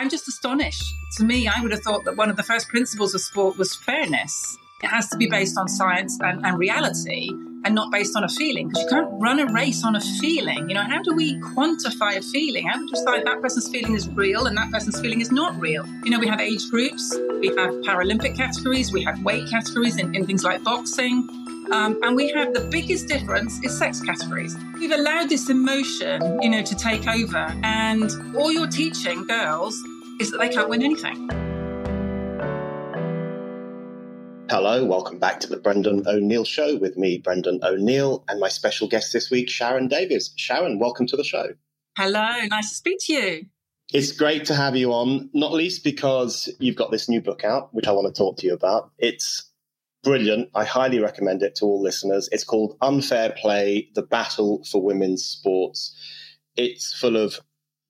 I'm just astonished. To me, I would have thought that one of the first principles of sport was fairness. It has to be based on science and, and reality and not based on a feeling because you can't run a race on a feeling. You know, how do we quantify a feeling? How do we decide that person's feeling is real and that person's feeling is not real? You know, we have age groups, we have Paralympic categories, we have weight categories in, in things like boxing. Um, and we have the biggest difference is sex categories. We've allowed this emotion, you know, to take over, and all you're teaching girls is that they can't win anything. Hello, welcome back to the Brendan O'Neill Show with me, Brendan O'Neill, and my special guest this week, Sharron Davies. Sharron, welcome to the show. Hello, nice to speak to you. It's great to have you on, not least because you've got this new book out, which I want to talk to you about. It's brilliant. I highly recommend it to all listeners. It's called Unfair Play The Battle for Women's Sports. It's full of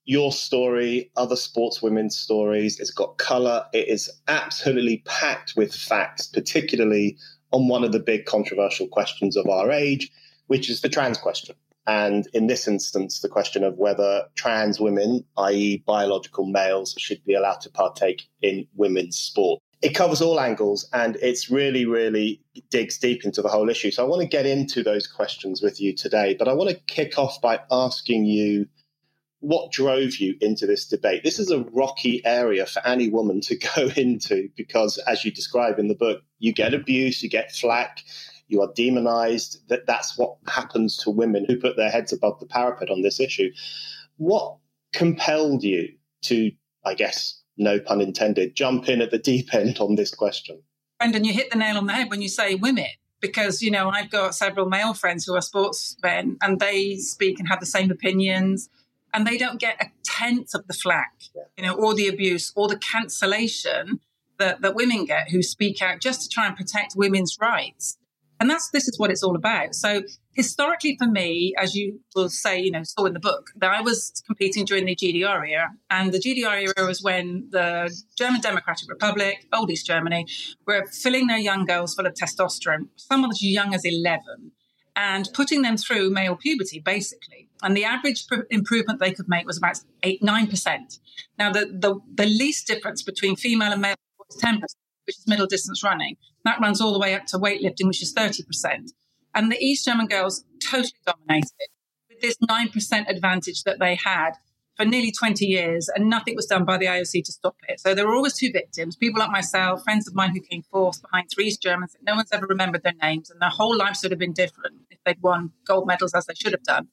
your story, other sportswomen's stories. It's got color. It is absolutely packed with facts, particularly on one of the big controversial questions of our age, which is the trans question. And in this instance, the question of whether trans women, i.e., biological males, should be allowed to partake in women's sport. It covers all angles and it's really, really digs deep into the whole issue. So I want to get into those questions with you today, but I want to kick off by asking you what drove you into this debate? This is a rocky area for any woman to go into because, as you describe in the book, you get abuse, you get flack, you are demonized. That that's what happens to women who put their heads above the parapet on this issue. What compelled you to, I guess, no pun intended, jump in at the deep end on this question? Brendan, you hit the nail on the head when you say women because you know I've got several male friends who are sportsmen and they speak and have the same opinions and they don't get a tenth of the flack, you know, or the abuse or the cancellation that, that women get who speak out just to try and protect women's rights. And that's this is what it's all about. So historically for me, as you will say, you know, saw in the book, that I was competing during the GDR era. And the GDR era was when the German Democratic Republic, old East Germany, were filling their young girls full of testosterone, some as young as 11, and putting them through male puberty, basically and the average pr- improvement they could make was about eight nine percent. Now, the, the the least difference between female and male is ten percent, which is middle distance running. That runs all the way up to weightlifting, which is thirty percent. And the East German girls totally dominated with this nine percent advantage that they had for nearly 20 years, and nothing was done by the IOC to stop it. So there were always two victims people like myself, friends of mine who came fourth behind three East Germans. No one's ever remembered their names, and their whole lives would have been different if they'd won gold medals as they should have done.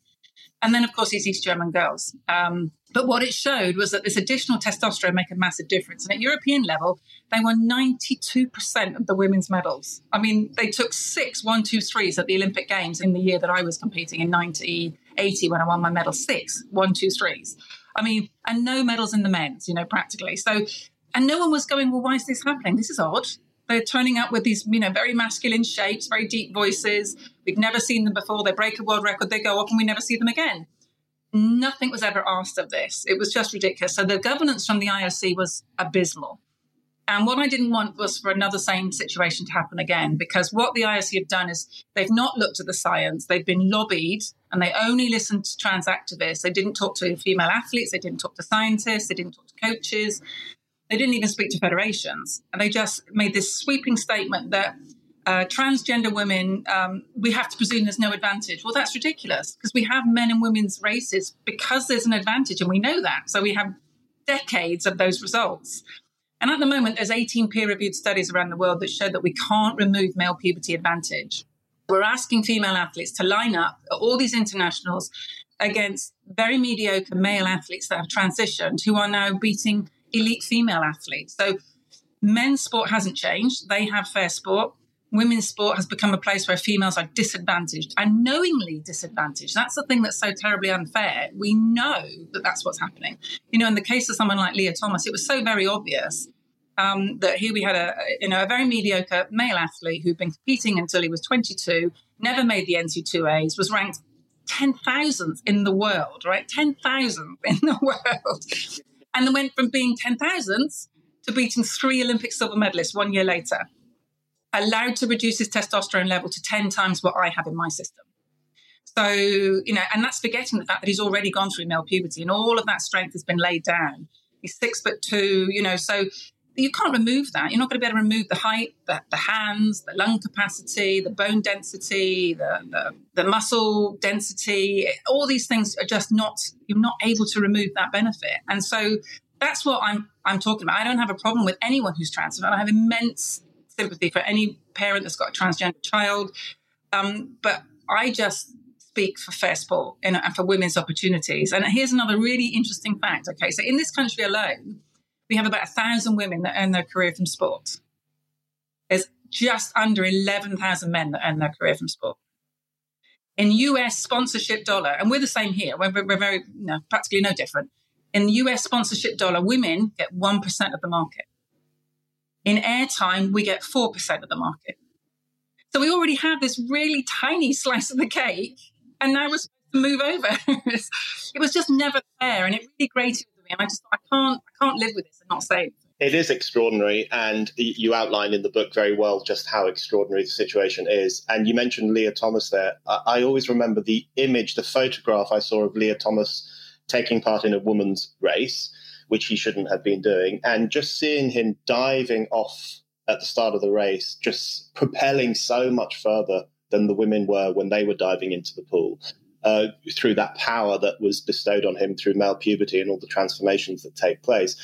And then, of course, these East German girls. Um, but what it showed was that this additional testosterone make a massive difference. And at European level, they won 92% of the women's medals. I mean, they took six one, two, threes at the Olympic Games in the year that I was competing in 1980 when I won my medal. Six one, two, threes. I mean, and no medals in the men's, you know, practically. So, and no one was going, well, why is this happening? This is odd. They're turning up with these, you know, very masculine shapes, very deep voices. We've never seen them before. They break a world record, they go off, and we never see them again. Nothing was ever asked of this. It was just ridiculous. So the governance from the IOC was abysmal. And what I didn't want was for another same situation to happen again, because what the IOC have done is they've not looked at the science. They've been lobbied and they only listened to trans activists. They didn't talk to female athletes. They didn't talk to scientists. They didn't talk to coaches. They didn't even speak to federations. And they just made this sweeping statement that uh, transgender women, um, we have to presume there's no advantage. Well, that's ridiculous because we have men and women's races because there's an advantage, and we know that. So we have decades of those results. And at the moment, there's 18 peer reviewed studies around the world that show that we can't remove male puberty advantage. We're asking female athletes to line up at all these internationals against very mediocre male athletes that have transitioned who are now beating elite female athletes. So men's sport hasn't changed. They have fair sport. Women's sport has become a place where females are disadvantaged and knowingly disadvantaged. That's the thing that's so terribly unfair. We know that that's what's happening. You know, in the case of someone like Lia Thomas, it was so very obvious um, that here we had a you know a very mediocre male athlete who'd been competing until he was 22, never made the NCAAs, was ranked 10,000th in the world, right? 10,000th in the world and then went from being 10,000th to beating three Olympic silver medalists one year later, allowed to reduce his testosterone level to 10 times what I have in my system. So, you know, and that's forgetting the fact that he's already gone through male puberty and all of that strength has been laid down. He's six foot two, you know, so you can't remove that. You're not going to be able to remove the height, the, the hands, the lung capacity, the bone density, the, the, the muscle density. All these things are just not, you're not able to remove that benefit. And so that's what I'm, I'm talking about. I don't have a problem with anyone who's trans. I have immense sympathy for any parent that's got a transgender child. Um, but I just speak for fair sport and, and for women's opportunities. And here's another really interesting fact. Okay, so in this country alone, we have about a thousand women that earn their career from sport. There's just under 11,000 men that earn their career from sport. In US sponsorship dollar, and we're the same here, we're, we're very, practically no different. In US sponsorship dollar, women get 1% of the market. In airtime, we get 4% of the market. So we already have this really tiny slice of the cake, and now we're supposed to move over. it was just never fair, and it really grated me. And I just I can't I can't live with this and not say it is extraordinary, and you outline in the book very well just how extraordinary the situation is. And you mentioned Lia Thomas there. I always remember the image, the photograph I saw of Lia Thomas taking part in a woman's race, which he shouldn't have been doing, and just seeing him diving off at the start of the race, just propelling so much further than the women were when they were diving into the pool uh, through that power that was bestowed on him through male puberty and all the transformations that take place.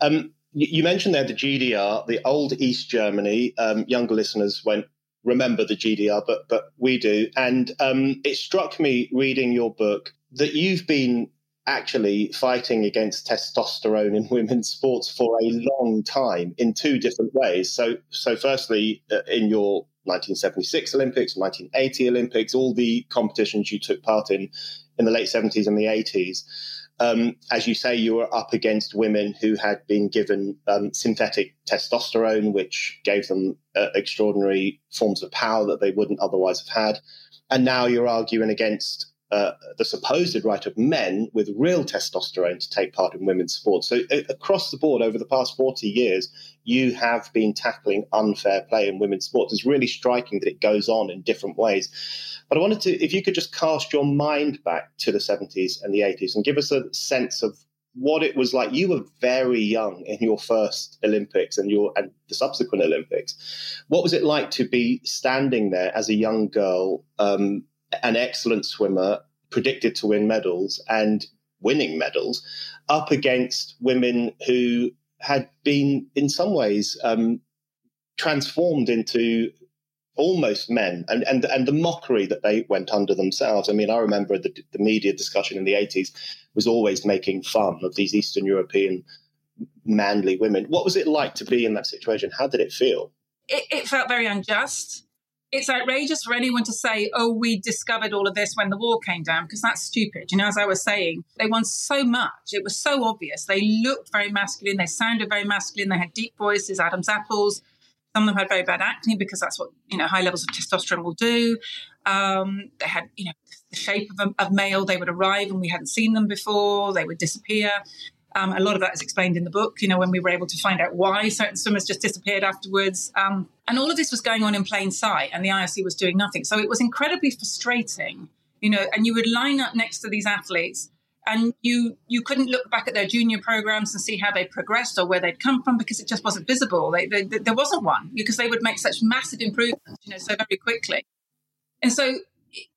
Um, you mentioned there the GDR, the old East Germany. Um, younger listeners won't remember the GDR, but but we do. And um, it struck me reading your book that you've been actually fighting against testosterone in women's sports for a long time in two different ways. So so firstly, uh, in your 1976 Olympics, 1980 Olympics, all the competitions you took part in in the late 70s and the 80s. Um, as you say, you were up against women who had been given um, synthetic testosterone, which gave them uh, extraordinary forms of power that they wouldn't otherwise have had. And now you're arguing against uh, the supposed right of men with real testosterone to take part in women's sports. So, uh, across the board, over the past 40 years, you have been tackling unfair play in women's sports. It's really striking that it goes on in different ways. But I wanted to, if you could just cast your mind back to the 70s and the 80s and give us a sense of what it was like. You were very young in your first Olympics and your and the subsequent Olympics. What was it like to be standing there as a young girl um, an excellent swimmer, predicted to win medals and winning medals, up against women who had been, in some ways, um, transformed into almost men and, and and the mockery that they went under themselves. I mean, I remember the, the media discussion in the 80s was always making fun of these Eastern European manly women. What was it like to be in that situation? How did it feel? It, it felt very unjust it's outrageous for anyone to say, oh, we discovered all of this when the wall came down, because that's stupid. You know, as I was saying, they won so much. It was so obvious. They looked very masculine. They sounded very masculine. They had deep voices, Adam's apples. Some of them had very bad acne because that's what, you know, high levels of testosterone will do. Um, they had, you know, the shape of a of male. They would arrive and we hadn't seen them before. They would disappear. Um, a lot of that is explained in the book, you know, when we were able to find out why certain swimmers just disappeared afterwards. Um, and all of this was going on in plain sight, and the IOC was doing nothing. So it was incredibly frustrating, you know, and you would line up next to these athletes and you you couldn't look back at their junior programs and see how they progressed or where they'd come from because it just wasn't visible. They, they, there wasn't one because they would make such massive improvements, you know, so very quickly. And so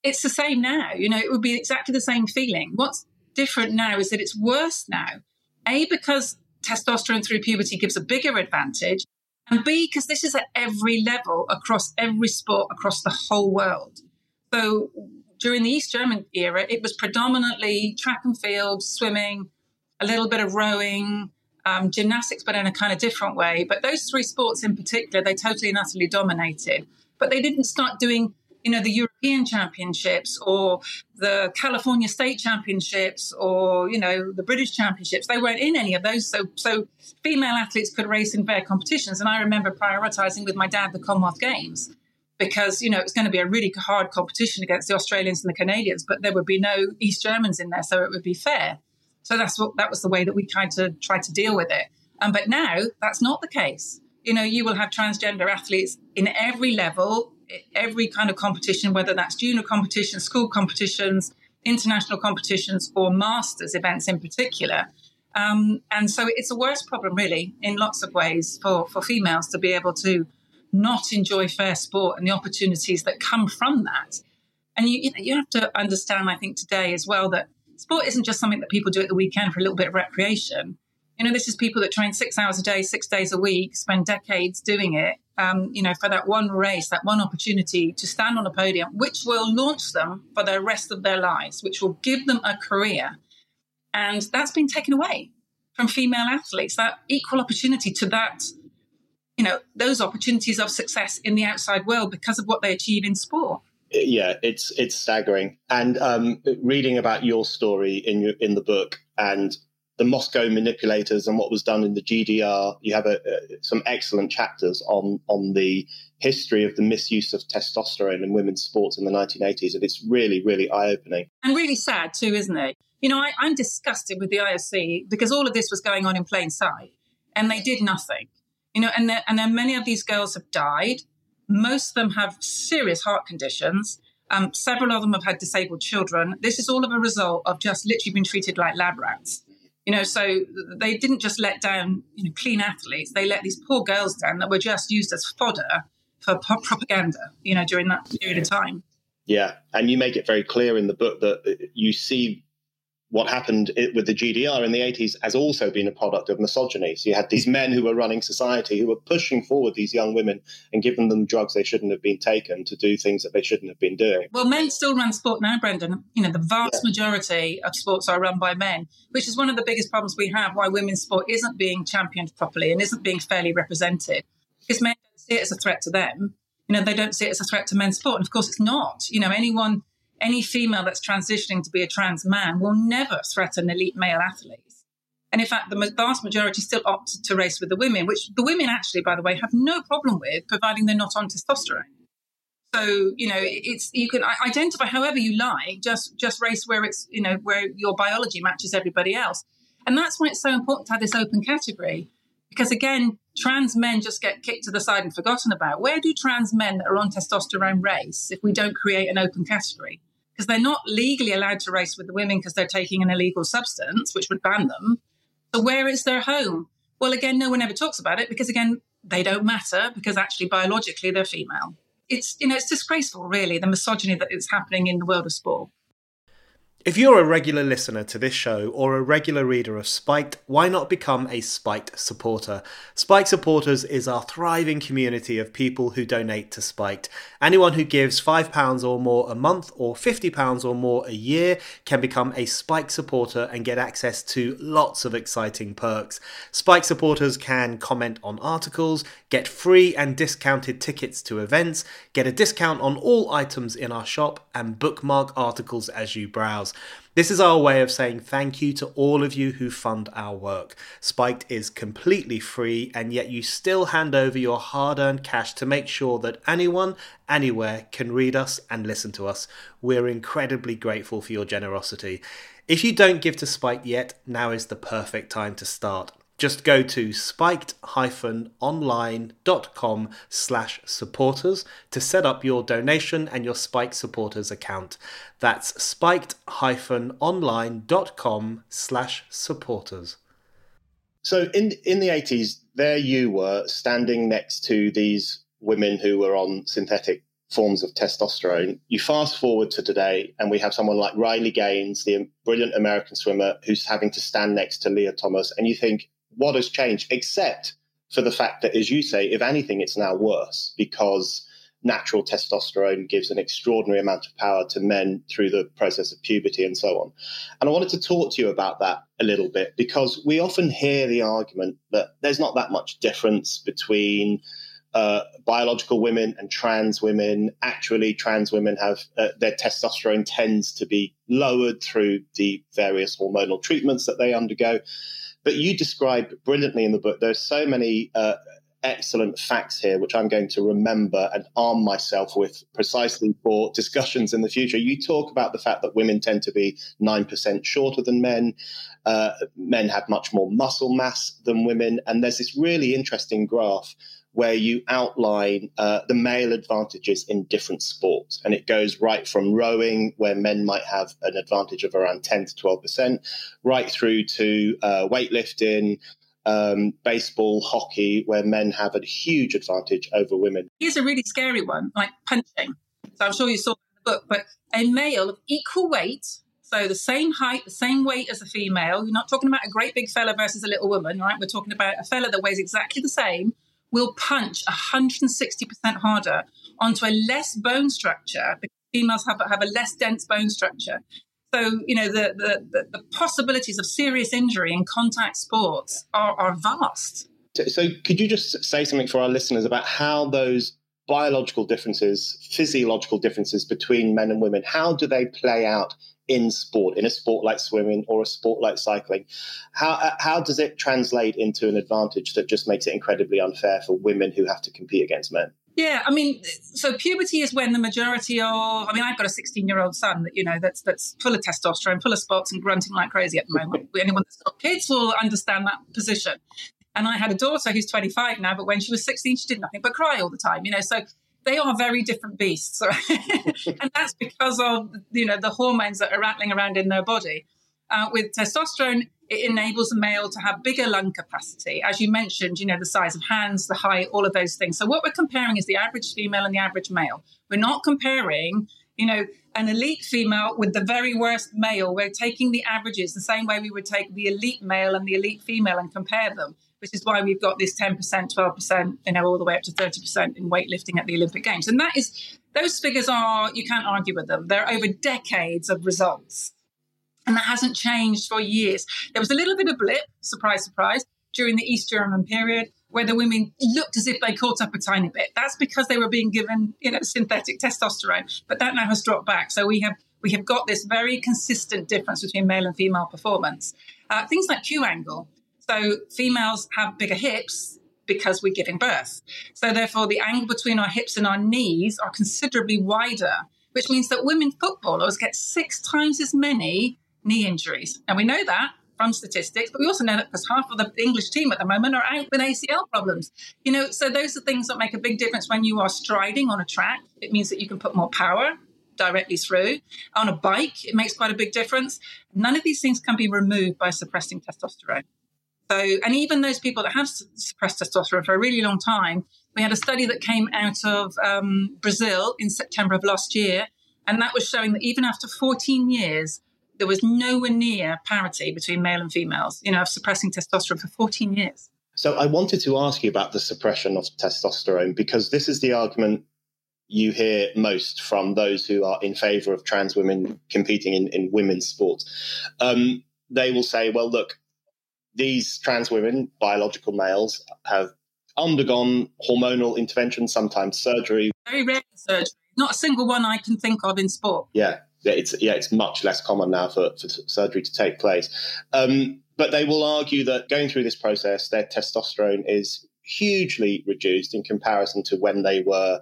it's the same now. You know, it would be exactly the same feeling. What's different now is that it's worse now a, because testosterone through puberty gives a bigger advantage, and B, because this is at every level across every sport across the whole world. So during the East German era, it was predominantly track and field, swimming, a little bit of rowing, um, gymnastics, but in a kind of different way. But those three sports in particular, they totally and utterly dominated. But they didn't start doing you know, the European Championships or the California State Championships or, you know, the British Championships. They weren't in any of those. So, so female athletes could race in fair competitions. And I remember prioritizing with my dad the Commonwealth Games because, you know, it was going to be a really hard competition against the Australians and the Canadians, but there would be no East Germans in there. So it would be fair. So that's what, that was the way that we tried to try to deal with it. Um, but now that's not the case. You know, you will have transgender athletes in every level every kind of competition, whether that's junior competitions, school competitions, international competitions, or masters events in particular. Um, and so it's a worse problem, really, in lots of ways for, for females to be able to not enjoy fair sport and the opportunities that come from that. And you, you have to understand, I think, today as well, that sport isn't just something that people do at the weekend for a little bit of recreation. You know, this is people that train six hours a day, six days a week, spend decades doing it, um, you know, for that one race, that one opportunity to stand on a podium, which will launch them for the rest of their lives, which will give them a career. And that's been taken away from female athletes, that equal opportunity to that, you know, those opportunities of success in the outside world because of what they achieve in sport yeah, it's it's staggering. And um, reading about your story in your in the book and the Moscow manipulators and what was done in the GDR, you have a, a, some excellent chapters on on the history of the misuse of testosterone in women's sports in the 1980s, and it's really, really eye opening and really sad too, isn't it? You know, I, I'm disgusted with the IOC because all of this was going on in plain sight, and they did nothing. You know, and and then many of these girls have died most of them have serious heart conditions. Um, several of them have had disabled children. This is all of a result of just literally being treated like lab rats. You know, so they didn't just let down you know clean athletes; they let these poor girls down that were just used as fodder for propaganda. You know, during that period of time. Yeah, and you make it very clear in the book that uh, you see what happened with the GDR in the 80s has also been a product of misogyny. So you had these men who were running society who were pushing forward these young women and giving them drugs they shouldn't have been taken to do things that they shouldn't have been doing. Well, men still run sport now, Brendan. You know, the vast yeah. majority of sports are run by men, which is one of the biggest problems we have why women's sport isn't being championed properly and isn't being fairly represented. Because men don't see it as a threat to them. You know, they don't see it as a threat to men's sport. And of course, it's not. You know, anyone any female that's transitioning to be a trans man will never threaten elite male athletes. And in fact, the vast majority still opt to race with the women, which the women actually, by the way, have no problem with, providing they're not on testosterone. So you know, it's you can identify however you like. Just just race where it's you know where your biology matches everybody else, and that's why it's so important to have this open category. Because again, trans men just get kicked to the side and forgotten about. Where do trans men that are on testosterone race if we don't create an open category? Because they're not legally allowed to race with the women because they're taking an illegal substance, which would ban them. So where is their home? Well, again, no one ever talks about it because again, they don't matter because actually biologically they're female. It's you know, it's disgraceful really, the misogyny that is happening in the world of sport. If you're a regular listener to this show or a regular reader of Spiked, why not become a Spiked supporter? Spiked supporters is our thriving community of people who donate to Spiked. Anyone who gives £5 or more a month or £50 or more a year can become a Spiked supporter and get access to lots of exciting perks. Spiked supporters can comment on articles, get free and discounted tickets to events, get a discount on all items in our shop, and bookmark articles as you browse. This is our way of saying thank you to all of you who fund our work. Spiked is completely free, and yet you still hand over your hard earned cash to make sure that anyone, anywhere can read us and listen to us. We're incredibly grateful for your generosity. If you don't give to Spiked yet, now is the perfect time to start. Just go to spiked-online.com slash supporters to set up your donation and your Spiked supporters account. That's spiked-online.com slash supporters. So in in the 80s, there you were standing next to these women who were on synthetic forms of testosterone. You fast forward to today, and we have someone like Riley Gaines, the brilliant American swimmer, who's having to stand next to Lia Thomas, and you think, what has changed, except for the fact that, as you say, if anything, it's now worse because natural testosterone gives an extraordinary amount of power to men through the process of puberty and so on. And I wanted to talk to you about that a little bit because we often hear the argument that there's not that much difference between uh, biological women and trans women. Actually, trans women have uh, their testosterone tends to be lowered through the various hormonal treatments that they undergo. But you describe brilliantly in the book. There's so many uh, excellent facts here, which I'm going to remember and arm myself with precisely for discussions in the future. You talk about the fact that women tend to be 9% shorter than men. Uh, men have much more muscle mass than women. And there's this really interesting graph where you outline uh, the male advantages in different sports. And it goes right from rowing, where men might have an advantage of around 10 to 12%, right through to uh, weightlifting, um, baseball, hockey, where men have a huge advantage over women. Here's a really scary one, like punching. So I'm sure you saw in the book, but a male of equal weight, so the same height, the same weight as a female. You're not talking about a great big fella versus a little woman, right? We're talking about a fella that weighs exactly the same will punch 160% harder onto a less bone structure because females have, have a less dense bone structure. So, you know, the, the, the, possibilities of serious injury in contact sports are, are vast. So, could you just say something for our listeners about how those biological differences, physiological differences between men and women, how do they play out in sport, in a sport like swimming or a sport like cycling. How, uh, how does it translate into an advantage that just makes it incredibly unfair for women who have to compete against men? Yeah, I mean, so puberty is when the majority of, I mean, I've got a 16 year old son that, you know, that's, that's full of testosterone, full of spots and grunting like crazy at the moment. Anyone that's got kids will understand that position. And I had a daughter who's 25 now, but when she was 16, she did nothing but cry all the time, you know, so they are very different beasts. and that's because of, you know, the hormones that are rattling around in their body. Uh, with testosterone, it enables a male to have bigger lung capacity. As you mentioned, you know, the size of hands, the height, all of those things. So what we're comparing is the average female and the average male. We're not comparing, you know, an elite female with the very worst male. We're taking the averages the same way we would take the elite male and the elite female and compare them which is why we've got this 10%, 12%, you know, all the way up to 30% in weightlifting at the Olympic Games. And that is, those figures are, you can't argue with them. They're over decades of results. And that hasn't changed for years. There was a little bit of blip, surprise, surprise, during the East German period where the women looked as if they caught up a tiny bit. That's because they were being given, you know, synthetic testosterone. But that now has dropped back. So we have we have got this very consistent difference between male and female performance. Uh, things like Q angle. So females have bigger hips because we're giving birth. So therefore, the angle between our hips and our knees are considerably wider, which means that women footballers get six times as many knee injuries. And we know that from statistics, but we also know that because half of the English team at the moment are out with ACL problems. You know, so those are things that make a big difference when you are striding on a track. It means that you can put more power directly through. On a bike, it makes quite a big difference. None of these things can be removed by suppressing testosterone. So, and even those people that have suppressed testosterone for a really long time, we had a study that came out of um, Brazil in September of last year, and that was showing that even after 14 years, there was nowhere near parity between male and females, you know, of suppressing testosterone for 14 years. So I wanted to ask you about the suppression of testosterone because this is the argument you hear most from those who are in favor of trans women competing in, in women's sports. Um, they will say, well, look, these trans women, biological males, have undergone hormonal intervention, sometimes surgery. Very rare surgery. Not a single one I can think of in sport. Yeah, it's yeah, it's much less common now for, for surgery to take place. Um, but they will argue that going through this process, their testosterone is hugely reduced in comparison to when they were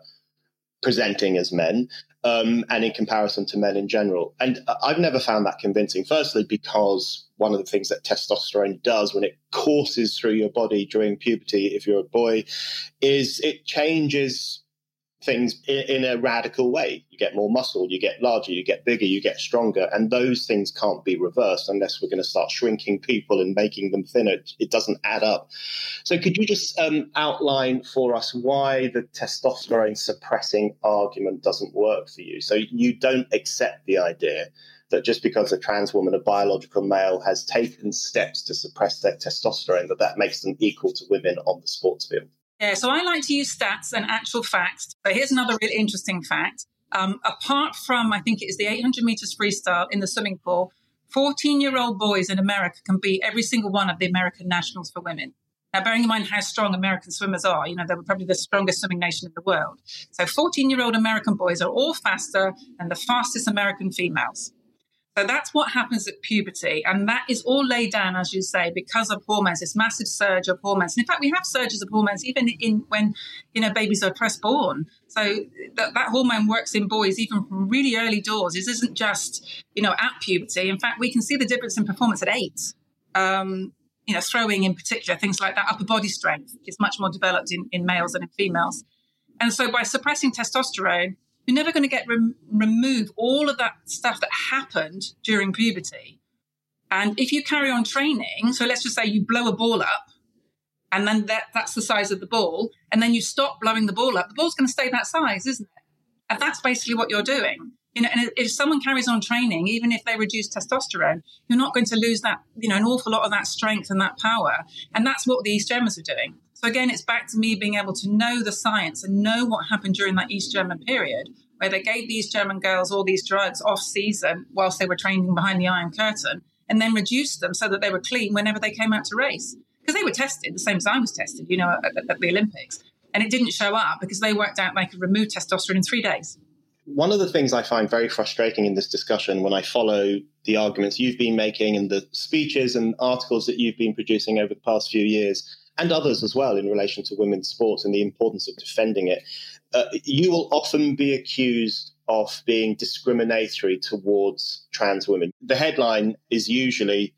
presenting as men um, and in comparison to men in general. And I've never found that convincing. Firstly, because one of the things that testosterone does when it courses through your body during puberty, if you're a boy, is it changes things in, in, a radical way. You get more muscle, you get larger, you get bigger, you get stronger. And those things can't be reversed unless we're going to start shrinking people and making them thinner. It doesn't add up. So, could you just um, outline for us why the testosterone suppressing argument doesn't work for you? So, you don't accept the idea that just because a trans woman, a biological male, has taken steps to suppress their testosterone, that that makes them equal to women on the sports field. Yeah, so I like to use stats and actual facts. But here's another really interesting fact. Um, apart from, I think it is the 800 meters freestyle in the swimming pool, 14 year old boys in America can beat every single one of the American nationals for women. Now, bearing in mind how strong American swimmers are, you know, they were probably the strongest swimming nation in the world. So 14 year old American boys are all faster than the fastest American females. So that's what happens at puberty. And that is all laid down, as you say, because of hormones, this massive surge of hormones. And in fact, we have surges of hormones even in when, you know, babies are first born. So that, that hormone works in boys even from really early doors. This isn't just, you know, at puberty. In fact, we can see the difference in performance at eight. Um, you know, throwing in particular, things like that, upper body strength is much more developed in, in males than in females. And so by suppressing testosterone, you're never going to get rem- remove all of that stuff that happened during puberty. And if you carry on training, so let's just say you blow a ball up, and then that, that's the size of the ball, and then you stop blowing the ball up, the ball's going to stay that size, isn't it? And that's basically what you're doing. You know, and if someone carries on training, even if they reduce testosterone, you're not going to lose that, you know, an awful lot of that strength and that power. And that's what the East are doing. So again, it's back to me being able to know the science and know what happened during that East German period, where they gave these German girls all these drugs off season whilst they were training behind the Iron Curtain, and then reduced them so that they were clean whenever they came out to race. Because they were tested the same as I was tested, you know, at, at the Olympics. And it didn't show up because they worked out they could remove testosterone in three days. One of the things I find very frustrating in this discussion when I follow the arguments you've been making and the speeches and articles that you've been producing over the past few years and others as well in relation to women's sports and the importance of defending it. Uh, you will often be accused of being discriminatory towards trans women. The headline is usually,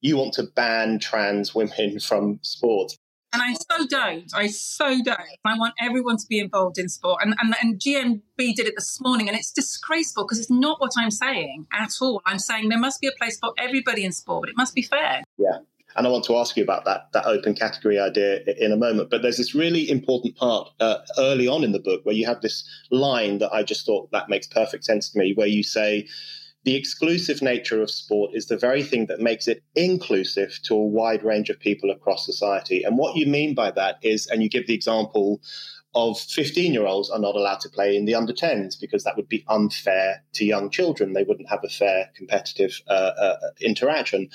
you want to ban trans women from sport. And I so don't. I so don't. I want everyone to be involved in sport. And, and, and GMB did it this morning, and it's disgraceful because it's not what I'm saying at all. I'm saying there must be a place for everybody in sport, but it must be fair. Yeah. And I want to ask you about that that open category idea in a moment. But there's this really important part uh, early on in the book where you have this line that I just thought that makes perfect sense to me, where you say the exclusive nature of sport is the very thing that makes it inclusive to a wide range of people across society. And what you mean by that is, and you give the example of 15 year olds are not allowed to play in the under 10s because that would be unfair to young children. They wouldn't have a fair competitive uh, uh, interaction.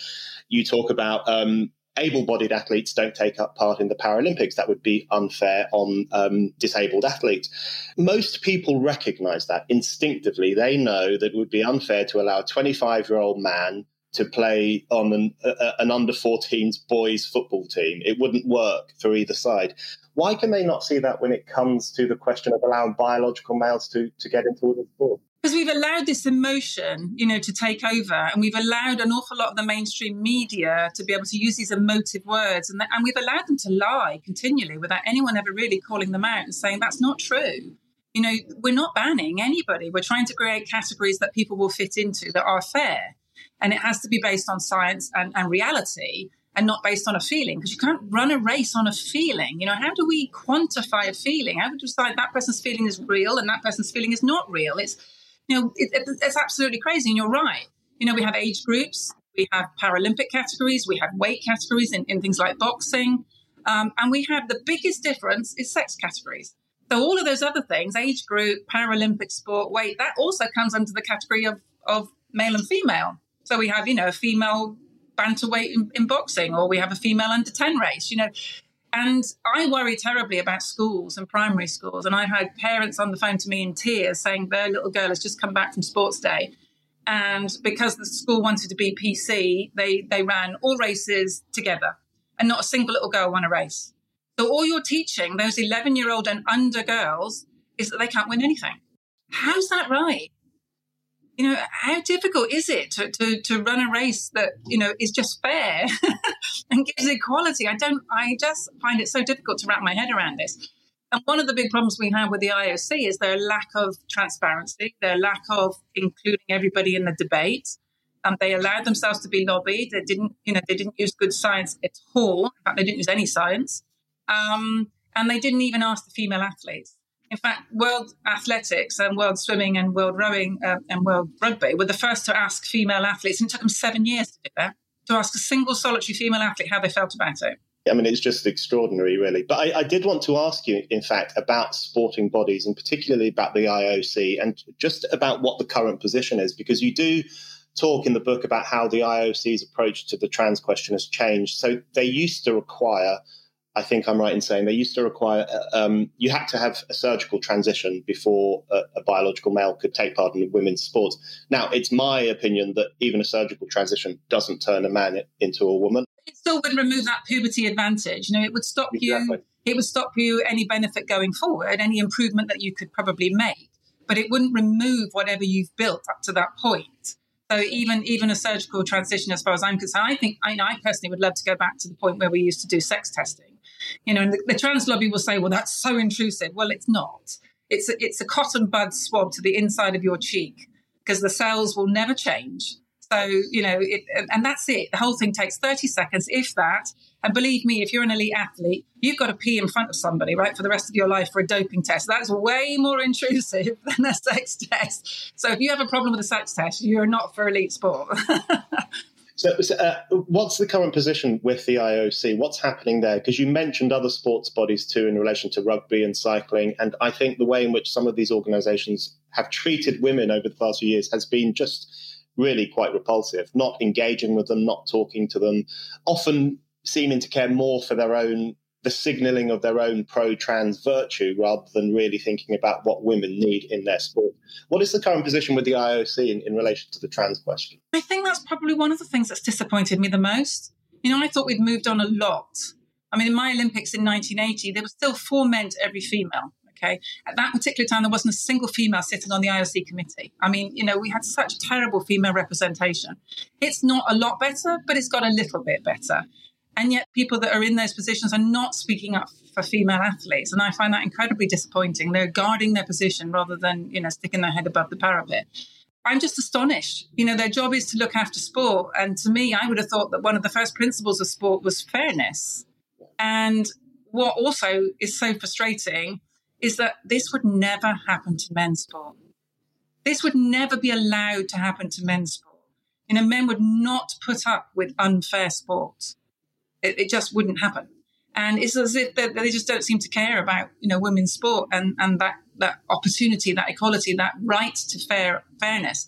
You talk about um, able bodied athletes don't take up part in the Paralympics. That would be unfair on um, disabled athletes. Most people recognize that instinctively. They know that it would be unfair to allow a 25 year old man to play on an, uh, an under 14s boys football team. It wouldn't work for either side. Why can they not see that when it comes to the question of allowing biological males to, to get into the sport? Because we've allowed this emotion, you know, to take over, and we've allowed an awful lot of the mainstream media to be able to use these emotive words, and, and we've allowed them to lie continually without anyone ever really calling them out and saying that's not true. You know, we're not banning anybody. We're trying to create categories that people will fit into that are fair, and it has to be based on science and, and reality and not based on a feeling because you can't run a race on a feeling. You know, how do we quantify a feeling? How do we decide that person's feeling is real and that person's feeling is not real? It's, you know, it, it, it's absolutely crazy. And you're right. You know, we have age groups, we have Paralympic categories, we have weight categories in, in things like boxing. Um, and we have the biggest difference is sex categories. So all of those other things, age group, Paralympic sport, weight, that also comes under the category of, of male and female. So we have, you know, a female bantamweight in, in boxing, or we have a female under 10 race, you know. And I worry terribly about schools and primary schools. And I've had parents on the phone to me in tears saying their little girl has just come back from sports day. And because the school wanted to be PC, they, they ran all races together and not a single little girl won a race. So all you're teaching those 11 year old and under girls is that they can't win anything. How's that right? You know, how difficult is it to, to, to run a race that, you know, is just fair and gives equality? I don't, I just find it so difficult to wrap my head around this. And one of the big problems we have with the IOC is their lack of transparency, their lack of including everybody in the debate. Um, they allowed themselves to be lobbied. They didn't, you know, they didn't use good science at all. In fact, they didn't use any science. Um, and they didn't even ask the female athletes. In fact, World Athletics and World Swimming and World Rowing uh, and World Rugby were the first to ask female athletes, and it took them seven years to do that, to ask a single solitary female athlete how they felt about it. I mean, it's just extraordinary, really. But I, I, did want to ask you, in fact, about sporting bodies and particularly about the IOC and just about what the current position is, because you do talk in the book about how the IOC's approach to the trans question has changed. So they used to require I think I'm right in saying they used to require um, you had to have a surgical transition before a, a, biological male could take part in women's sports. Now, it's my opinion that even a surgical transition doesn't turn a man into a woman. It still wouldn't remove that puberty advantage. You know, it would stop exactly. you. It would stop you any benefit going forward, any improvement that you could probably make, but it wouldn't remove whatever you've built up to that point. So even even a surgical transition, as far as I'm concerned, I think I, I personally would love to go back to the point where we used to do sex testing. You know, and the, the trans lobby will say, "Well, that's so intrusive." Well, it's not. It's a, it's a cotton bud swab to the inside of your cheek because the cells will never change. So, you know, it, and that's it. The whole thing takes 30 seconds, if that. And believe me, if you're an elite athlete, you've got to pee in front of somebody, right, for the rest of your life for a doping test. That's way more intrusive than a sex test. So if you have a problem with a sex test, you're not for elite sport. So, uh, what's the current position with the IOC? What's happening there? Because you mentioned other sports bodies too in relation to rugby and cycling. And I think the way in which some of these organizations have treated women over the past few years has been just really quite repulsive, not engaging with them, not talking to them, often seeming to care more for their own the signaling of their own pro-trans virtue rather than really thinking about what women need in their sport. What is the current position with the IOC in, in relation to the trans question? I think that's probably one of the things that's disappointed me the most. You know, I thought we'd moved on a lot. I mean, in my Olympics in 1980, there were still four men to every female. Okay. At that particular time, there wasn't a single female sitting on the IOC committee. I mean, you know, we had such terrible female representation. It's not a lot better, but it's got a little bit better. And yet, people that are in those positions are not speaking up for female athletes. And I find that incredibly disappointing. They're guarding their position rather than, you know, sticking their head above the parapet. I'm just astonished. You know, their job is to look after sport. And to me, I would have thought that one of the first principles of sport was fairness. And what also is so frustrating is that this would never happen to men's sport. This would never be allowed to happen to men's sport. You know, men would not put up with unfair sport. It, it just wouldn't happen. And it's as if they, they, just don't seem to care about, you know, women's sport and, and that, that opportunity, that equality, that right to fair fairness.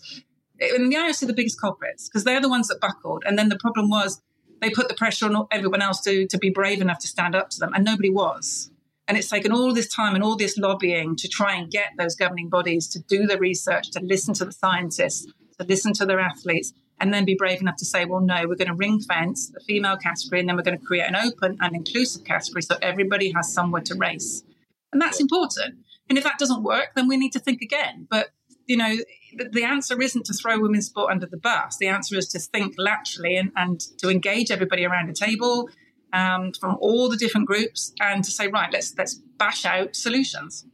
And the IOC are the biggest culprits because they're the ones that buckled. And then the problem was they put the pressure on everyone else to, to be brave enough to stand up to them, and nobody was. And it's taken all this time and all this lobbying to try and get those governing bodies to do the research, to listen to the scientists, to listen to their athletes, and then be brave enough to say, well, no, we're going to ring fence the female category, and then we're going to create an open and inclusive category so everybody has somewhere to race. And that's important. And if that doesn't work, then we need to think again. But, you know, the answer isn't to throw women's sport under the bus. The answer is to think laterally and, and to engage everybody around a table um, from all the different groups and to say, right, let's let's bash out solutions.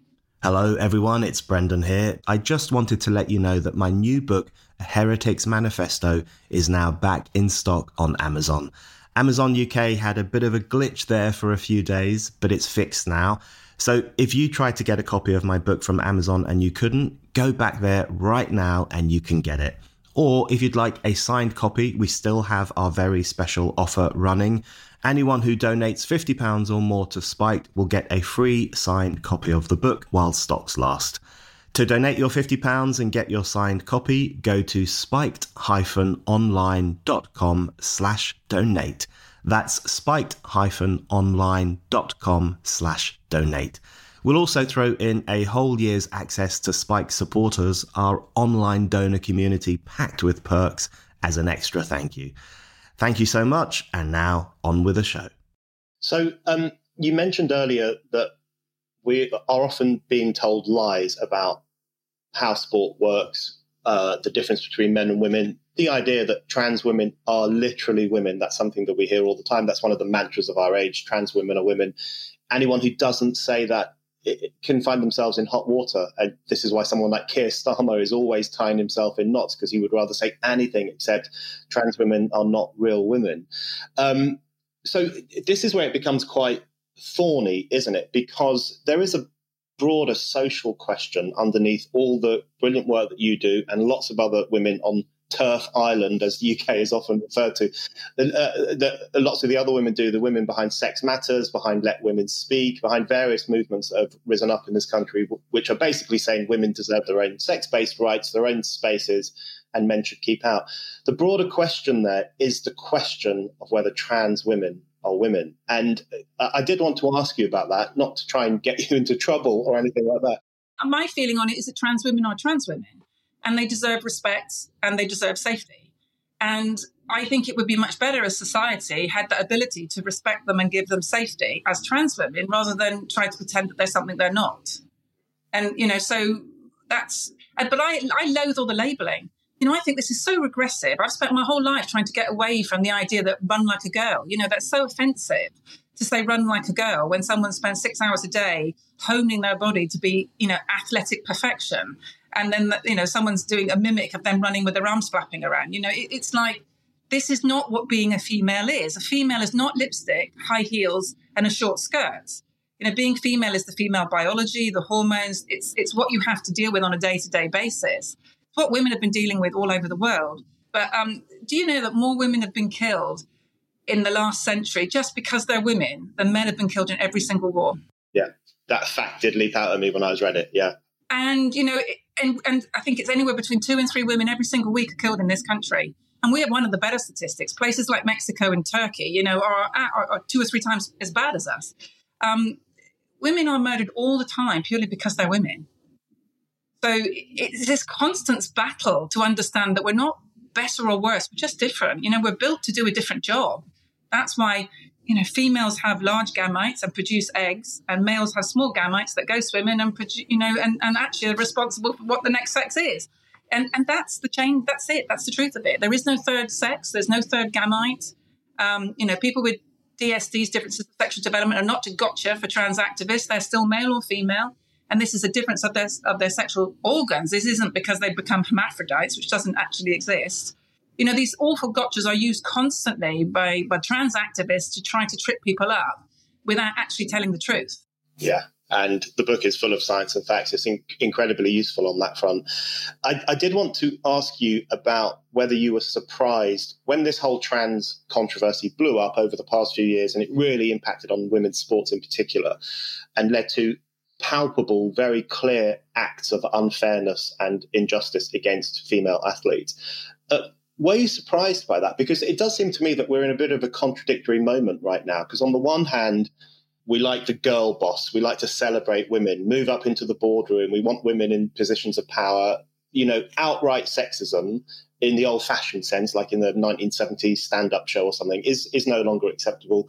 Hello, everyone. It's Brendan here. I just wanted to let you know that my new book, Heretic's Manifesto, is now back in stock on Amazon. Amazon UK had a bit of a glitch there for a few days, but it's fixed now. So if you tried to get a copy of my book from Amazon and you couldn't, go back there right now and you can get it. Or if you'd like a signed copy, we still have our very special offer running. Anyone who donates £50 or more to Spiked will get a free signed copy of the book while stocks last. To donate your £50 and get your signed copy, go to spiked-online.com slash donate. That's spiked-online.com slash donate. We'll also throw in a whole year's access to Spike supporters, our online donor community packed with perks, as an extra thank you. Thank you so much. And now on with the show. So, um, you mentioned earlier that we are often being told lies about how sport works, uh, the difference between men and women, the idea that trans women are literally women. That's something that we hear all the time. That's one of the mantras of our age. Trans women are women. Anyone who doesn't say that it, can find themselves in hot water. And this is why someone like Keir Starmer is always tying himself in knots because he would rather say anything except trans women are not real women. Um, so this is where it becomes quite thorny, isn't it? Because there is a broader social question underneath all the brilliant work that you do and lots of other women on TERF Island, as the UK is often referred to. Uh, that lots of the other women do, the women behind Sex Matters, behind Let Women Speak, behind various movements that have risen up in this country, which are basically saying women deserve their own sex based rights, their own spaces, and men should keep out. The broader question there is the question of whether trans women are women. And I did want to ask you about that, not to try and get you into trouble or anything like that. My feeling on it is that trans women are trans women and they deserve respect and they deserve safety. And I think it would be much better as society had the ability to respect them and give them safety as trans women rather than try to pretend that they're something they're not. And, you know, so that's, but I, I loathe all the labeling. You know, I think this is so regressive. I've spent my whole life trying to get away from the idea that run like a girl. You know, that's so offensive to say run like a girl when someone spends six hours a day honing their body to be, you know, athletic perfection. And then, you know, someone's doing a mimic of them running with their arms flapping around. You know, it, it's like, this is not what being a female is. A female is not lipstick, high heels, and a short skirt. You know, being female is the female biology, the hormones. It's it's what you have to deal with on a day to day basis what women have been dealing with all over the world. But um, do you know that more women have been killed in the last century just because they're women than men have been killed in every single war? Yeah, that fact did leap out at me when I was read it. Yeah. And, you know, and, and I think it's anywhere between two and three women every single week are killed in this country. And we have one of the better statistics. Places like Mexico and Turkey, you know, are, are, are two or three times as bad as us. Um, women are murdered all the time purely because they're women. So it's this constant battle to understand that we're not better or worse, we're just different. You know, we're built to do a different job. That's why, you know, females have large gametes and produce eggs, and males have small gametes that go swimming and produce, you know, and, and actually are responsible for what the next sex is. And and that's the change. That's it. That's the truth of it. There is no third sex. There's no third gamete. Um, you know, people with DSDs, differences of sexual development, are not to gotcha for trans activists. They're still male or female and this is a difference of their of their sexual organs. This isn't because they've become hermaphrodites, which doesn't actually exist. You know, these awful gotchas are used constantly by by trans activists to try to trip people up without actually telling the truth. Yeah. And the book is full of science and facts. It's in- incredibly useful on that front. I, I did want to ask you about whether you were surprised when this whole trans controversy blew up over the past few years and it really impacted on women's sports in particular and led to palpable, very clear acts of unfairness and injustice against female athletes. Uh, were you surprised by that? Because it does seem to me that we're in a bit of a contradictory moment right now. Because on the one hand, we like the girl boss, we like to celebrate women, move up into the boardroom, we want women in positions of power. You know, outright sexism in the old fashioned sense, like in the 1970s stand up show or something, is, is no longer acceptable.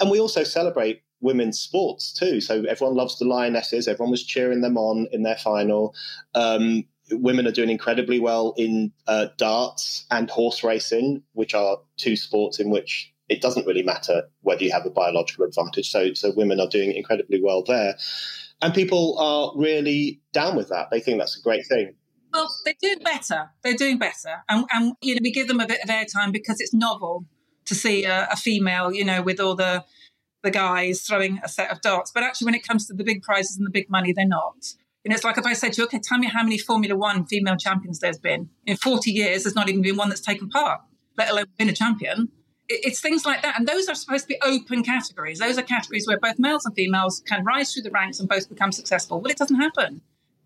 And we also celebrate women's sports too. So everyone loves the Lionesses. Everyone was cheering them on in their final. Um, women are doing incredibly well in uh, darts and horse racing, which are two sports in which it doesn't really matter whether you have a biological advantage. So, so women are doing incredibly well there, and people are really down with that. They think that's a great thing. Well, they're doing better. They're doing better, and, and you know we give them a bit of airtime because it's novel to see a, a female, you know, with all the the guys throwing a set of darts. But actually, when it comes to the big prizes and the big money, they're not. You know, it's like if I said to you, okay, tell me how many Formula One female champions there's been. In 40 years, there's not even been one that's taken part, let alone been a champion. It's things like that. And those are supposed to be open categories. Those are categories where both males and females can rise through the ranks and both become successful. Well, it doesn't happen.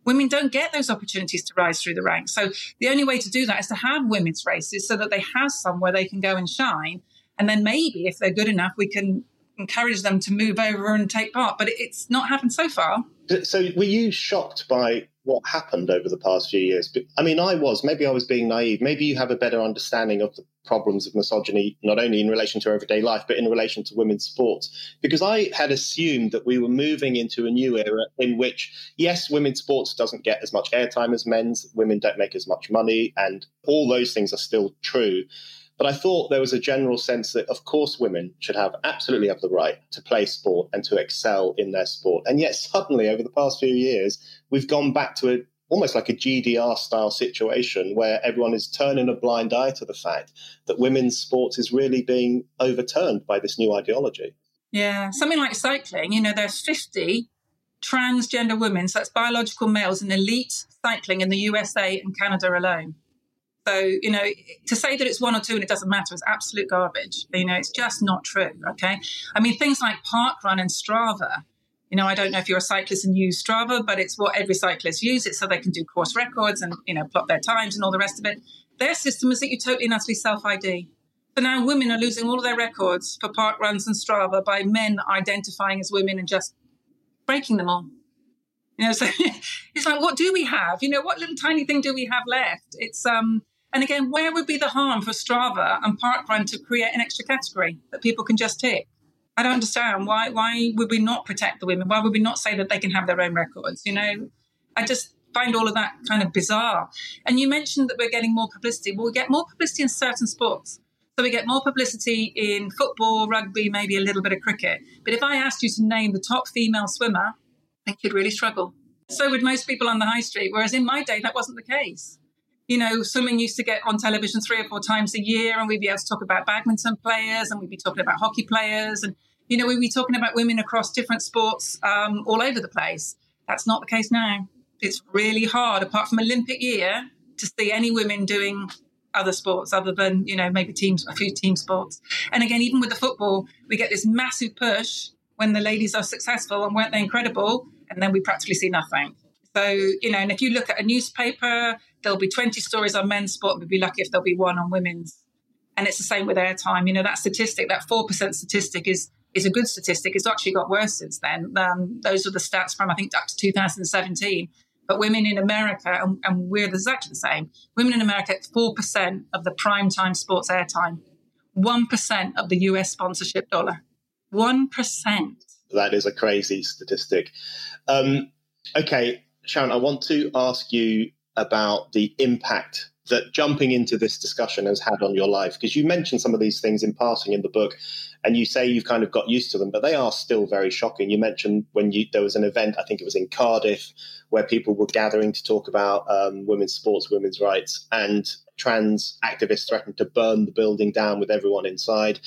Women don't get those opportunities to rise through the ranks. So the only way to do that is to have women's races so that they have somewhere they can go and shine. And then maybe if they're good enough, we can encourage them to move over and take part. But it's not happened so far. So, were you shocked by what happened over the past few years? I mean, I was. Maybe I was being naive. Maybe you have a better understanding of the problems of misogyny, not only in relation to everyday life, but in relation to women's sports. Because I had assumed that we were moving into a new era in which, yes, women's sports doesn't get as much airtime as men's, women don't make as much money, and all those things are still true. But I thought there was a general sense that, of course, women should have absolutely have the right to play sport and to excel in their sport. And yet, suddenly, over the past few years, we've gone back to a almost like a GDR style situation where everyone is turning a blind eye to the fact that women's sports is really being overturned by this new ideology. Yeah, something like cycling, you know, there's 50 transgender women, so that's biological males in elite cycling in the USA and Canada alone. So, you know, to say that it's one or two and it doesn't matter is absolute garbage. You know, it's just not true. Okay. I mean, things like Parkrun and Strava. You know, I don't know if you're a cyclist and use Strava, but it's what every cyclist uses so they can do course records and, you know, plot their times and all the rest of it. Their system is that you totally and utterly self ID. So now women are losing all of their records for park runs and Strava by men identifying as women and just breaking them all. You know, so it's like, what do we have? You know, what little tiny thing do we have left? It's um, and again, where would be the harm for Strava and Parkrun to create an extra category that people can just tick? I don't understand why. Why would we not protect the women? Why would we not say that they can have their own records? You know, I just find all of that kind of bizarre. And you mentioned that we're getting more publicity. Well, we get more publicity in certain sports. So we get more publicity in football, rugby, maybe a little bit of cricket. But if I asked you to name the top female swimmer, I you'd really struggle. So would most people on the high street. Whereas in my day, that wasn't the case. You know, swimming used to get on television three or four times a year, and we'd be able to talk about badminton players, and we'd be talking about hockey players, and you know, we'd be talking about women across different sports um, all over the place. That's not the case now. It's really hard, apart from Olympic year, to see any women doing other sports other than you know maybe teams a few team sports and again even with the football we get this massive push when the ladies are successful and weren't they incredible and then we practically see nothing so you know and if you look at a newspaper there'll be 20 stories on men's sport we'd be lucky if there'll be one on women's. And it's the same with airtime. You know that statistic that 4% statistic is is a good statistic. It's actually got worse since then. Um, those are the stats from i think up to 2017 but women in America, and, and we're exactly the same, women in America, 4% of the prime time sports airtime, 1% of the US sponsorship dollar. 1%. That is a crazy statistic. Um, okay, Sharron, I want to ask you about the impact that jumping into this discussion has had on your life because you mentioned some of these things in passing in the book and you say you've kind of got used to them but they are still very shocking. You mentioned when you there was an event i think it was in cardiff where people were gathering to talk about um, women's sports women's rights and trans activists threatened to burn the building down with everyone inside.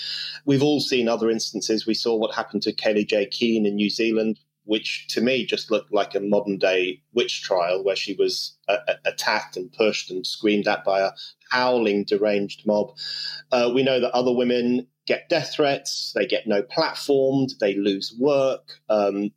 We've all seen other instances. We saw what happened to Kellie-Jay Keen in new zealand which to me just looked like a modern day witch trial where she was uh, attacked and pushed and screamed at by a howling, deranged mob. Uh, we know that other women get death threats, they get no platformed, they lose work. Um,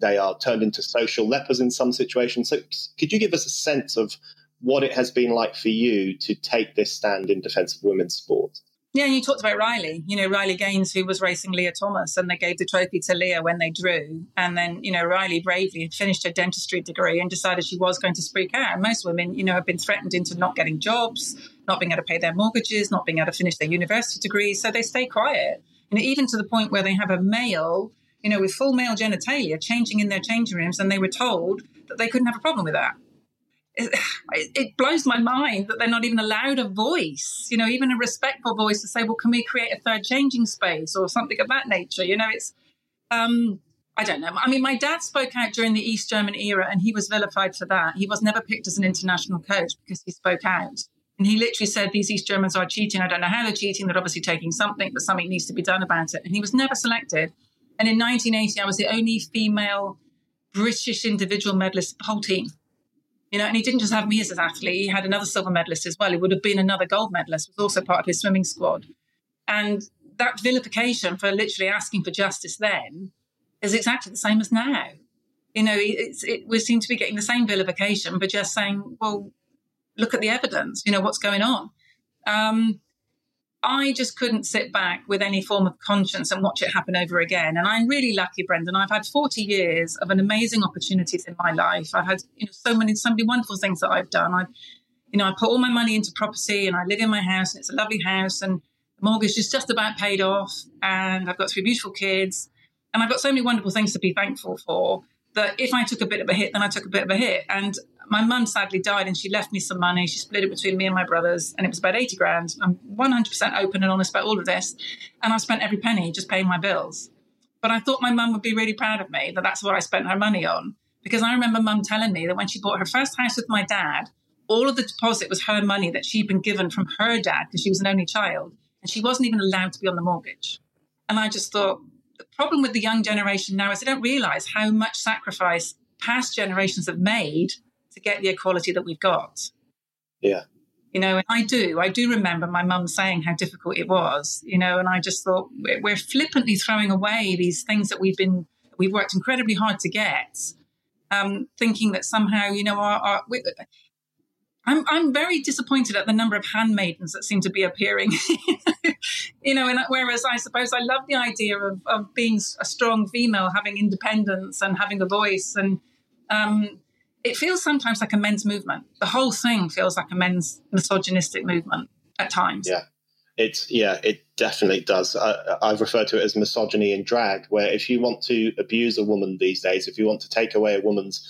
they are turned into social lepers in some situations. So, could you give us a sense of what it has been like for you to take this stand in defense of women's sport? Yeah, and you talked about Riley, you know, Riley Gaines, who was racing Lia Thomas, and they gave the trophy to Lia when they drew. And then, you know, Riley bravely finished her dentistry degree and decided she was going to speak out. And most women, you know, have been threatened into not getting jobs, not being able to pay their mortgages, not being able to finish their university degrees. So they stay quiet. And even to the point where they have a male, you know, with full male genitalia changing in their changing rooms, and they were told that they couldn't have a problem with that it, it, blows my mind that they're not even allowed a voice, you know, even a respectful voice to say, well, can we create a third changing space or something of that nature? You know, it's, um, I don't know. I mean, my dad spoke out during the East German era and he was vilified for that. He was never picked as an international coach because he spoke out. And he literally said, These East Germans are cheating. I don't know how they're cheating. They're obviously taking something, but something needs to be done about it. And he was never selected. And in 1980, I was the only female British individual medalist whole team. You know, and he didn't just have me as his athlete, he had another silver medalist as well. He would have been another gold medalist, was also part of his swimming squad. And that vilification for literally asking for justice then is exactly the same as now. You know, it, we seem to be getting the same vilification, but just saying, well, look at the evidence, you know, what's going on. Um, I just couldn't sit back with any form of conscience and watch it happen over again. And I'm really lucky, Brendan. I've had 40 years of an amazing opportunities in my life. I've had, you know, so many, so many wonderful things that I've done. I've, you know, I put all my money into property and I live in my house and it's a lovely house and the mortgage is just about paid off and I've got three beautiful kids and I've got so many wonderful things to be thankful for that if I took a bit of a hit, then I took a bit of a hit. And my mum sadly died and she left me some money. She split it between me and my brothers, and it was about 80 grand. I'm 100% open and honest about all of this. And I spent every penny just paying my bills. But I thought my mum would be really proud of me that that's what I spent her money on. Because I remember mum telling me that when she bought her first house with my dad, all of the deposit was her money that she'd been given from her dad because she was an only child. And she wasn't even allowed to be on the mortgage. And I just thought, problem with the young generation now is they don't realize how much sacrifice past generations have made to get the equality that we've got. Yeah. You know, and I do. I do remember my mum saying how difficult it was, you know, and I just thought we're, flippantly throwing away these things that we've been, we've worked incredibly hard to get, um, thinking that somehow, you know, our, our we, I'm, I'm very disappointed at the number of handmaidens that seem to be appearing. you know, and whereas I suppose I love the idea of, of being a strong female, having independence and having a voice and, um, it feels sometimes like a men's movement. The whole thing feels like a men's misogynistic movement at times. Yeah. It's yeah, it definitely does. I, I've referred to it as misogyny in drag, where if you want to abuse a woman these days, if you want to take away a woman's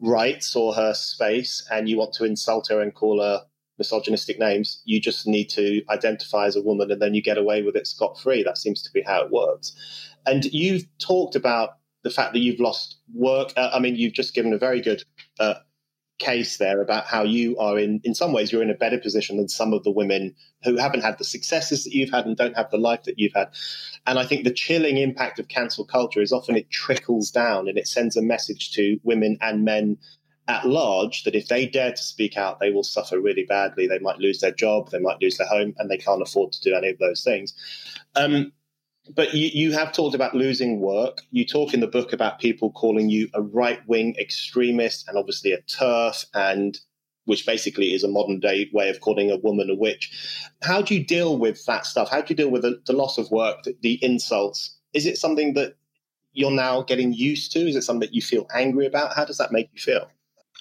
rights or her space and you want to insult her and call her misogynistic names, you just need to identify as a woman and then you get away with it scot free. That seems to be how it works. And you've talked about the fact that you've lost work. Uh, I mean, you've just given a very good uh, case there about how you are in, in some ways, you're in a better position than some of the women who haven't had the successes that you've had and don't have the life that you've had. And I think the chilling impact of cancel culture is often it trickles down and it sends a message to women and men at large that if they dare to speak out, they will suffer really badly. They might lose their job, they might lose their home, and they can't afford to do any of those things. Um, but you, you have talked about losing work. You talk in the book about people calling you a right wing extremist and obviously a TERF, and which basically is a modern day way of calling a woman a witch. How do you deal with that stuff? How do you deal with the, the loss of work, the, the insults? Is it something that you're now getting used to? Is it something that you feel angry about? How does that make you feel?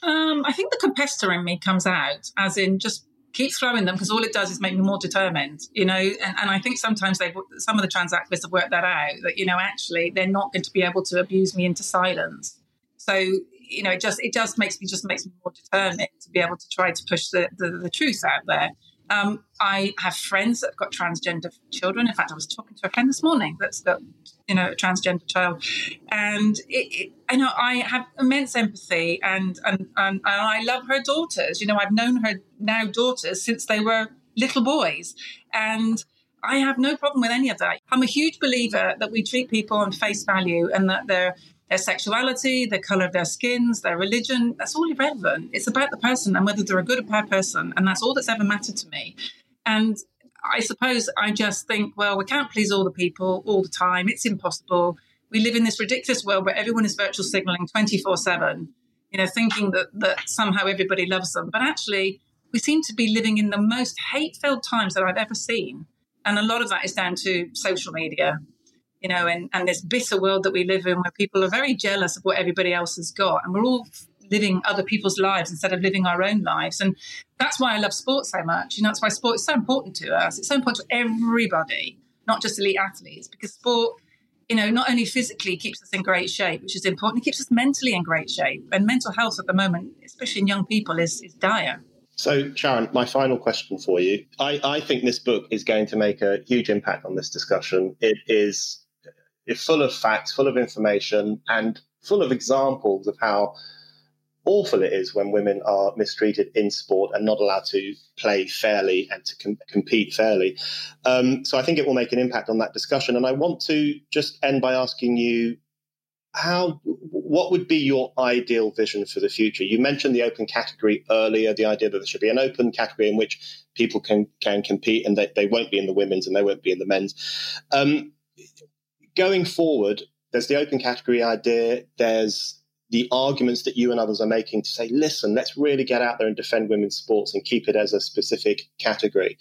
Um, I think the competitor in me comes out, as in just keep throwing them because all it does is make me more determined, you know. And, and I think sometimes they, some of the trans activists have worked that out that you know actually they're not going to be able to abuse me into silence. So you know, it just it just makes me just makes me more determined to be able to try to push the, the, the truth out there. Um, I have friends that have got transgender children. In fact, I was talking to a friend this morning that's got, you know, a transgender child, and it, it, I know I have immense empathy, and, and and and I love her daughters. You know, I've known her now daughters since they were little boys, and I have no problem with any of that. I'm a huge believer that we treat people on face value, and that they're their sexuality, the color of their skins, their religion, that's all irrelevant. It's about the person and whether they're a good or bad person. And that's all that's ever mattered to me. And I suppose I just think, well, we can't please all the people all the time. It's impossible. We live in this ridiculous world where everyone is virtual signaling 24 7, you know, thinking that, that somehow everybody loves them. But actually, we seem to be living in the most hate filled times that I've ever seen. And a lot of that is down to social media you know, and, and this bitter world that we live in where people are very jealous of what everybody else has got. And we're all living other people's lives instead of living our own lives. And that's why I love sport so much. You know, that's why sport is so important to us. It's so important to everybody, not just elite athletes, because sport, you know, not only physically keeps us in great shape, which is important, it keeps us mentally in great shape. And mental health at the moment, especially in young people, is, is dire. So, Sharron, my final question for you. I, I think this book is going to make a huge impact on this discussion. It is it's full of facts, full of information, and full of examples of how awful it is when women are mistreated in sport and not allowed to play fairly and to com- compete fairly. Um, so I think it will make an impact on that discussion. And I want to just end by asking you how what would be your ideal vision for the future you mentioned the open category earlier the idea that there should be an open category in which people can can compete and they, they won't be in the women's and they won't be in the men's um, going forward, there's the open category idea. There's the arguments that you and others are making to say, listen, let's really get out there and defend women's sports and keep it as a specific category.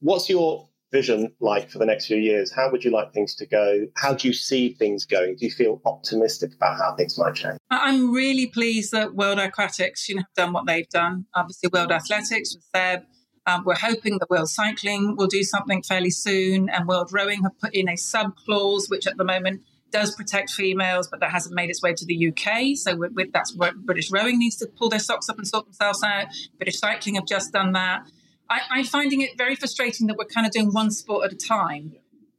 What's your vision like for the next few years? How would you like things to go? How do you see things going? Do you feel optimistic about how things might change? I'm really pleased that World Aquatics you know, have done what they've done. Obviously, World Athletics with Seb um, we're hoping that World Cycling will do something fairly soon, and World Rowing have put in a sub clause, which at the moment does protect females, but that hasn't made its way to the UK. So with, with, that's where British Rowing needs to pull their socks up and sort themselves out. British Cycling have just done that. I, am finding it very frustrating that we're kind of doing one sport at a time.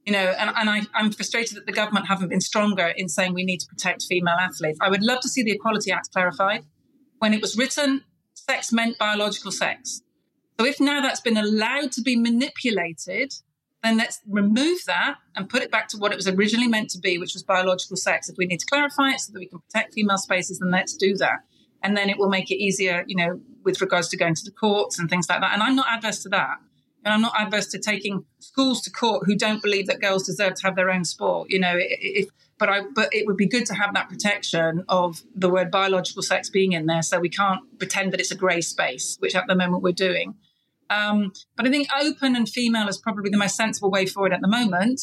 You know, and, and I, I'm frustrated that the government haven't been stronger in saying we need to protect female athletes. I would love to see the Equality Act clarified. When it was written, sex meant biological sex. So if now that's been allowed to be manipulated, then let's remove that and put it back to what it was originally meant to be, which was biological sex. If we need to clarify it so that we can protect female spaces, then let's do that. And then it will make it easier, you know, with regards to going to the courts and things like that. And I'm not adverse to that. And I'm not adverse to taking schools to court who don't believe that girls deserve to have their own sport. You know, if, but I, but it would be good to have that protection of the word biological sex being in there, so we can't pretend that it's a grey space, which at the moment we're doing. Um, but I think open and female is probably the most sensible way forward at the moment.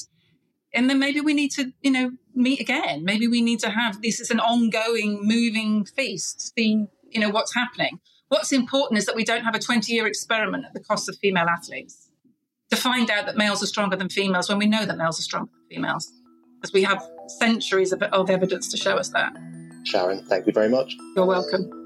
And then maybe we need to, you know, meet again. Maybe we need to have this is an ongoing, moving feast, seeing, you know, what's happening. What's important is that we don't have a 20 year experiment at the cost of female athletes to find out that males are stronger than females when we know that males are stronger than females. Because we have centuries of, of evidence to show us that. Sharron, thank you very much. You're welcome.